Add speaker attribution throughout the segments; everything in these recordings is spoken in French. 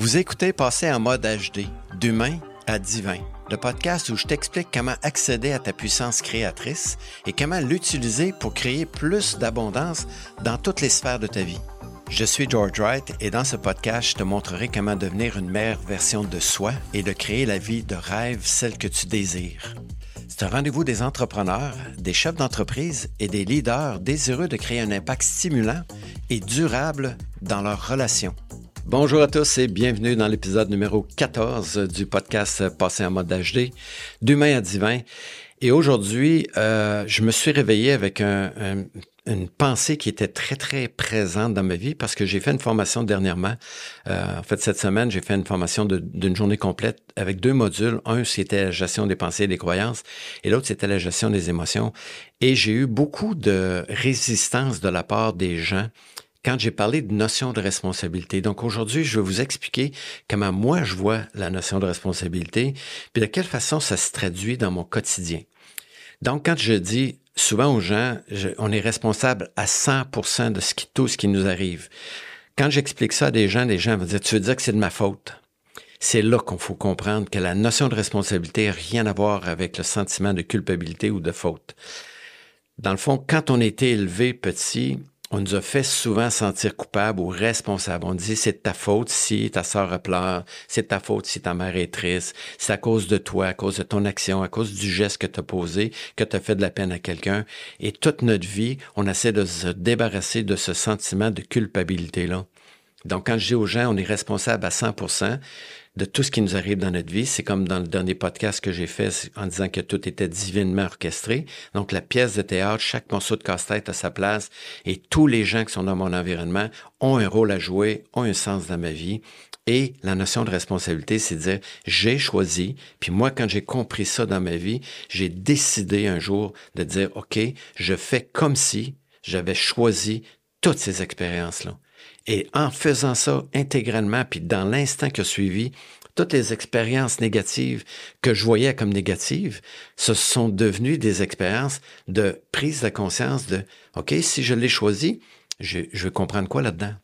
Speaker 1: Vous écoutez Passer en mode HD, d'humain à divin, le podcast où je t'explique comment accéder à ta puissance créatrice et comment l'utiliser pour créer plus d'abondance dans toutes les sphères de ta vie. Je suis George Wright et dans ce podcast, je te montrerai comment devenir une meilleure version de soi et de créer la vie de rêve, celle que tu désires. C'est un rendez-vous des entrepreneurs, des chefs d'entreprise et des leaders désireux de créer un impact stimulant et durable dans leurs relations. Bonjour à tous et bienvenue dans l'épisode numéro 14 du podcast Passer en mode HD, d'humain à divin. Et aujourd'hui, euh, je me suis réveillé avec une pensée qui était très, très présente dans ma vie parce que j'ai fait une formation dernièrement. Euh, en fait, cette semaine, j'ai fait une formation d'une journée complète avec deux modules. Un, c'était la gestion des pensées et des croyances et l'autre, c'était la gestion des émotions. Et j'ai eu beaucoup de résistance de la part des gens quand j'ai parlé de notion de responsabilité. Donc aujourd'hui, je vais vous expliquer comment moi je vois la notion de responsabilité, puis de quelle façon ça se traduit dans mon quotidien. Donc quand je dis souvent aux gens, on est responsable à 100% de tout ce qui nous arrive. Quand j'explique ça à des gens, les gens vont dire, tu veux dire que c'est de ma faute? C'est là qu'on faut comprendre que la notion de responsabilité n'a rien à voir avec le sentiment de culpabilité ou de faute. Dans le fond, quand on était élevé petit, on nous a fait souvent sentir coupables ou responsables. On dit c'est ta faute si ta sœur pleure, c'est ta faute si ta mère est triste, c'est à cause de toi, à cause de ton action, à cause du geste que tu as posé, que tu as fait de la peine à quelqu'un. Et toute notre vie, on essaie de se débarrasser de ce sentiment de culpabilité-là. Donc, quand je dis aux gens, on est responsable à 100 de tout ce qui nous arrive dans notre vie. C'est comme dans le dernier podcast que j'ai fait en disant que tout était divinement orchestré. Donc, la pièce de théâtre, chaque morceau de casse-tête a sa place et tous les gens qui sont dans mon environnement ont un rôle à jouer, ont un sens dans ma vie. Et la notion de responsabilité, c'est de dire, j'ai choisi, puis moi, quand j'ai compris ça dans ma vie, j'ai décidé un jour de dire, OK, je fais comme si j'avais choisi toutes ces expériences-là. Et en faisant ça intégralement, puis dans l'instant qui a suivi, toutes les expériences négatives que je voyais comme négatives, ce sont devenues des expériences de prise de conscience de, OK, si je l'ai choisi, je, je vais comprendre quoi là-dedans?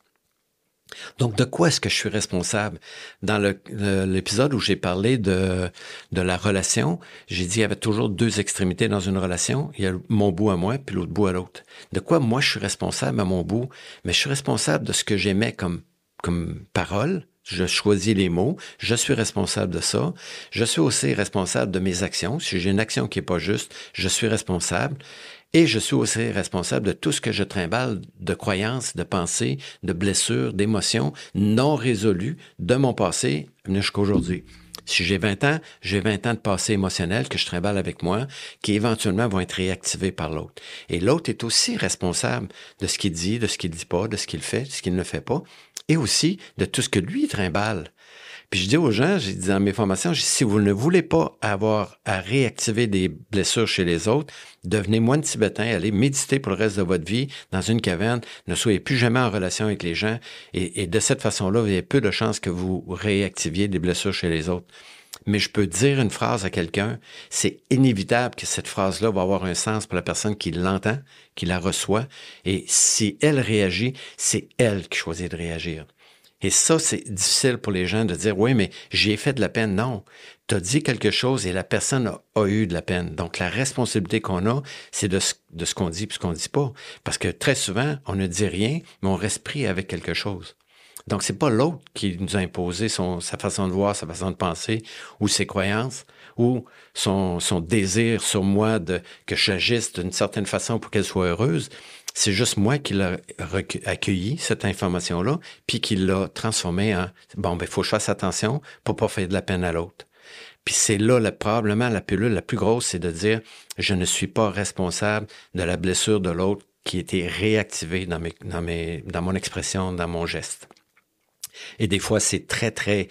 Speaker 1: Donc, de quoi est-ce que je suis responsable? Dans l'épisode où j'ai parlé de, la relation, j'ai dit qu'il y avait toujours deux extrémités dans une relation. Il y a mon bout à moi, puis l'autre bout à l'autre. De quoi moi je suis responsable à mon bout? Mais je suis responsable de ce que j'aimais comme, comme parole. Je choisis les mots. Je suis responsable de ça. Je suis aussi responsable de mes actions. Si j'ai une action qui est pas juste, je suis responsable. Et je suis aussi responsable de tout ce que je trimballe de croyances, de pensées, de blessures, d'émotions non résolues de mon passé jusqu'à aujourd'hui. Si j'ai 20 ans, j'ai 20 ans de passé émotionnel que je trimballe avec moi, qui éventuellement vont être réactivés par l'autre. Et l'autre est aussi responsable de ce qu'il dit, de ce qu'il dit pas, de ce qu'il fait, de ce qu'il ne fait pas, et aussi de tout ce que lui trimballe. Puis je dis aux gens, j'ai dit dans mes formations, si vous ne voulez pas avoir à réactiver des blessures chez les autres, devenez moine tibétain, allez méditer pour le reste de votre vie dans une caverne, ne soyez plus jamais en relation avec les gens, et, de cette façon-là, il y peu de chances que vous réactiviez des blessures chez les autres. Mais je peux dire une phrase à quelqu'un, c'est inévitable que cette phrase-là va avoir un sens pour la personne qui l'entend, qui la reçoit, et si elle réagit, c'est elle qui choisit de réagir. Et ça, c'est difficile pour les gens de dire, oui, mais j'ai fait de la peine. Non, tu as dit quelque chose et la personne a, eu de la peine. Donc, la responsabilité qu'on a, c'est de ce, qu'on dit et ce qu'on ne dit pas. Parce que très souvent, on ne dit rien, mais on reste pris avec quelque chose. Donc, c'est pas l'autre qui nous a imposé sa façon de voir, sa façon de penser, ou ses croyances, ou son, son désir sur moi de que j'agisse d'une certaine façon pour qu'elle soit heureuse. C'est juste moi qui l'ai accueilli, cette information-là, puis qui l'a transformé en bon, ben, il faut que je fasse attention pour pas faire de la peine à l'autre. Puis c'est là, probablement la pilule la plus grosse, c'est de dire je ne suis pas responsable de la blessure de l'autre qui a été réactivée dans, mes, dans, mes, dans mon expression, dans mon geste. Et des fois, c'est très, très...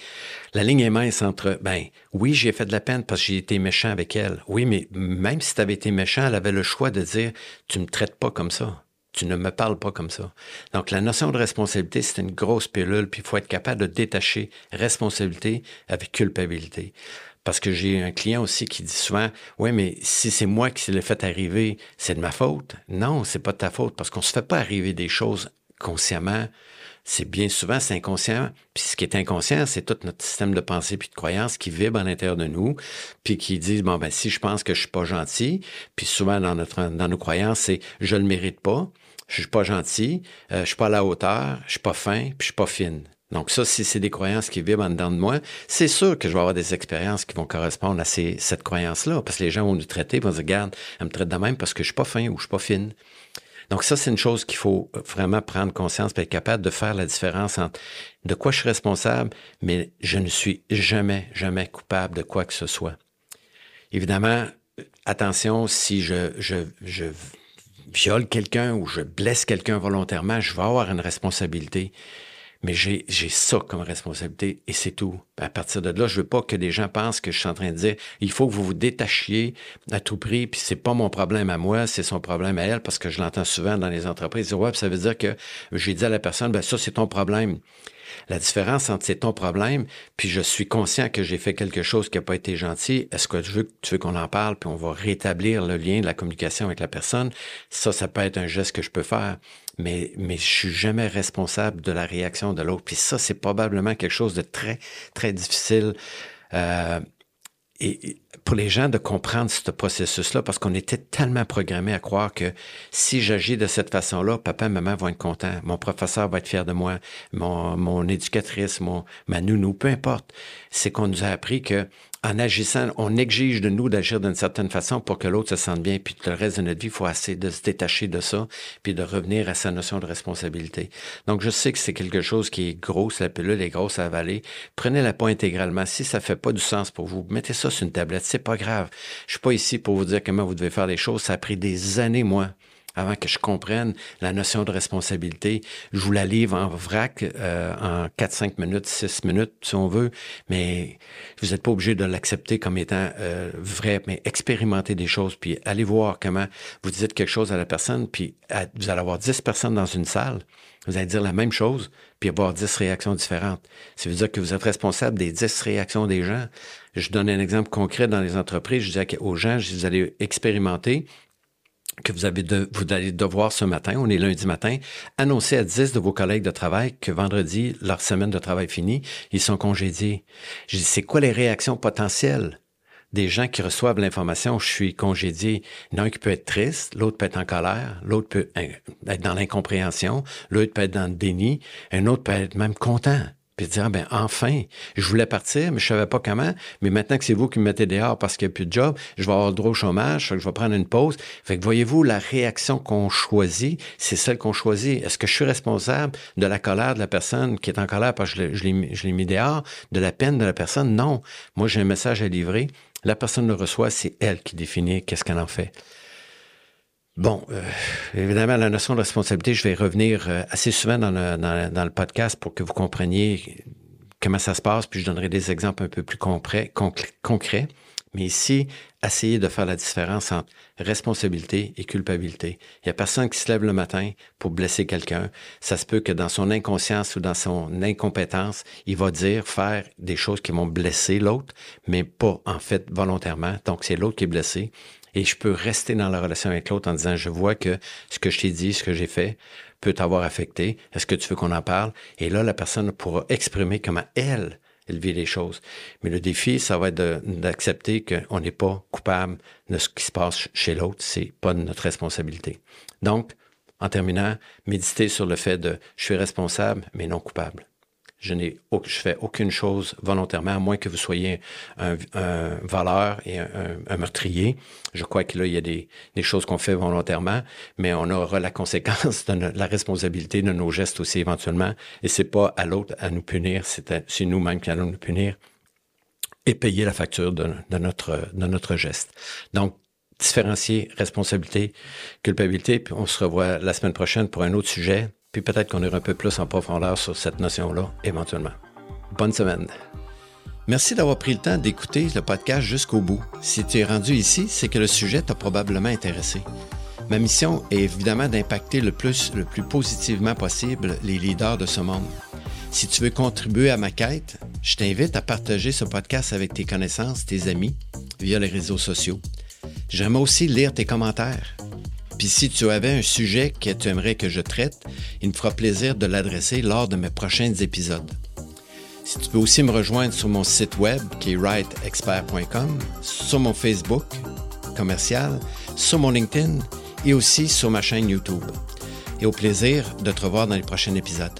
Speaker 1: La ligne est mince entre, ben, oui, j'ai fait de la peine parce que j'ai été méchant avec elle. Oui, mais même si tu avais été méchant, elle avait le choix de dire, tu me traites pas comme ça tu ne me parles pas comme ça. Donc, la notion de responsabilité, c'est une grosse pilule, puis il faut être capable de détacher responsabilité avec culpabilité. Parce que j'ai un client aussi qui dit souvent, oui, mais si c'est moi qui l'ai fait arriver, c'est de ma faute. Non, c'est pas de ta faute, parce qu'on se fait pas arriver des choses consciemment c'est bien souvent, c'est inconscient. Puis ce qui est inconscient, c'est tout notre système de pensée puis de croyance qui vibre à l'intérieur de nous, puis qui dit bon ben si je pense que je suis pas gentil, puis souvent dans notre dans nos croyances, c'est je le mérite pas, je suis pas gentil, euh, je suis pas à la hauteur, je suis pas fin, puis je suis pas fine. Donc ça, si c'est des croyances qui vibrent en dedans de moi, c'est sûr que je vais avoir des expériences qui vont correspondre à ces, cette croyance-là, parce que les gens vont nous traiter, vont se dire, regarde, elle me traite de même parce que je suis pas fin ou je suis pas fine. Donc ça, c'est une chose qu'il faut vraiment prendre conscience et être capable de faire la différence entre de quoi je suis responsable, mais je ne suis jamais, jamais coupable de quoi que ce soit. Évidemment, attention, si je, je, je viole quelqu'un ou je blesse quelqu'un volontairement, je vais avoir une responsabilité. Mais j'ai, ça comme responsabilité et c'est tout. À partir de là, je veux pas que des gens pensent que je suis en train de dire il faut que vous vous détachiez à tout prix, puis c'est pas mon problème à moi, c'est son problème à elle, parce que je l'entends souvent dans les entreprises. Ouais, ça veut dire que j'ai dit à la personne, ben ça, c'est ton problème. La différence entre c'est ton problème, puis je suis conscient que j'ai fait quelque chose qui n'a pas été gentil, est-ce que tu veux, veux qu'on en parle, puis on va rétablir le lien de la communication avec la personne? Ça, ça peut être un geste que je peux faire mais, mais je suis jamais responsable de la réaction de l'autre. Puis ça, c'est probablement quelque chose de très, très difficile. Euh, et, pour les gens de comprendre ce processus-là, parce qu'on était tellement programmé à croire que si j'agis de cette façon-là, papa et maman vont être contents, mon professeur va être fier de moi, mon, mon éducatrice, mon, ma nounou, peu importe. C'est qu'on nous a appris que en agissant, on exige de nous d'agir d'une certaine façon pour que l'autre se sente bien, puis le reste de notre vie, il faut essayer de se détacher de ça, puis de revenir à sa notion de responsabilité. Donc, je sais que c'est quelque chose qui est gros, la pilule est grosse à avaler. Prenez-la pas intégralement. Si ça fait pas du sens pour vous, mettez ça sur une tablette, c'est pas grave. Je suis pas ici pour vous dire comment vous devez faire les choses. Ça a pris des années, moi, avant que je comprenne la notion de responsabilité. Je vous la livre en vrac euh, en 4-5 minutes, 6 minutes, si on veut, mais vous n'êtes pas obligé de l'accepter comme étant euh, vrai, mais expérimentez des choses, puis allez voir comment vous dites quelque chose à la personne, puis vous allez avoir 10 personnes dans une salle, vous allez dire la même chose, puis avoir 10 réactions différentes. Ça veut dire que vous êtes responsable des 10 réactions des gens. Je donne un exemple concret dans les entreprises. Je dis aux gens, je dis, vous allez expérimenter que vous avez de, vous allez devoir ce matin, on est lundi matin, annoncer à 10 de vos collègues de travail que vendredi, leur semaine de travail finie, ils sont congédiés. Je dis, c'est quoi les réactions potentielles des gens qui reçoivent l'information, je suis congédié. Il y en a qui peut être triste, l'autre peut être en colère, l'autre peut être dans l'incompréhension, l'autre peut être dans le déni, un autre peut être même content puis dire, ben enfin, je voulais partir, mais je savais pas comment, mais maintenant que c'est vous qui me mettez dehors parce qu'il n'y a plus de job, je vais avoir le droit au chômage, je vais prendre une pause. Fait que voyez-vous, la réaction qu'on choisit, c'est celle qu'on choisit. Est-ce que je suis responsable de la colère de la personne qui est en colère parce que je l'ai mis dehors, de la peine de la personne? Non. Moi, j'ai un message à livrer. La personne le reçoit, c'est elle qui définit qu'est-ce qu'elle en fait. Bon, euh, évidemment, la notion de responsabilité, je vais revenir euh, assez souvent dans le, podcast pour que vous compreniez comment ça se passe, puis je donnerai des exemples un peu plus concrets. concrets. Mais ici, essayez de faire la différence entre responsabilité et culpabilité. Il n'y a personne qui se lève le matin pour blesser quelqu'un. Ça se peut que dans son inconscience ou dans son incompétence, il va dire, faire des choses qui vont blesser l'autre, mais pas en fait volontairement. Donc, c'est l'autre qui est blessé et je peux rester dans la relation avec l'autre en disant, je vois que ce que je t'ai dit, ce que j'ai fait, peut t'avoir affecté. Est-ce que tu veux qu'on en parle? Et là, la personne pourra exprimer comment elle, elle vit les choses. Mais le défi, ça va être d'accepter qu'on n'est pas coupable de ce qui se passe chez l'autre. C'est pas notre responsabilité. Donc, en terminant, méditer sur le fait de je suis responsable, mais non coupable. Je n'ai, je fais aucune chose volontairement, à moins que vous soyez un, un voleur et un, meurtrier. Je crois que là, il y a des, choses qu'on fait volontairement, mais on aura la conséquence de la responsabilité de nos gestes aussi éventuellement. Et c'est pas à l'autre à nous punir, c'est, nous-mêmes qui allons nous punir et payer la facture de, de, notre, de notre geste. Donc, différencier responsabilité, culpabilité, puis on se revoit la semaine prochaine pour un autre sujet. Puis peut-être qu'on ira un peu plus en profondeur sur cette notion-là, éventuellement. Bonne semaine. Merci d'avoir pris le temps d'écouter le podcast jusqu'au bout. Si tu es rendu ici, c'est que le sujet t'a probablement intéressé. Ma mission est évidemment d'impacter le plus, le plus positivement possible les leaders de ce monde. Si tu veux contribuer à ma quête, je t'invite à partager ce podcast avec tes connaissances, tes amis, via les réseaux sociaux. J'aimerais aussi lire tes commentaires. Puis si tu avais un sujet que tu aimerais que je traite, il me fera plaisir de l'adresser lors de mes prochains épisodes. Si tu peux aussi me rejoindre sur mon site web qui est writeexpert.com, sur mon Facebook commercial, sur mon LinkedIn et aussi sur ma chaîne YouTube. Et au plaisir de te revoir dans les prochains épisodes.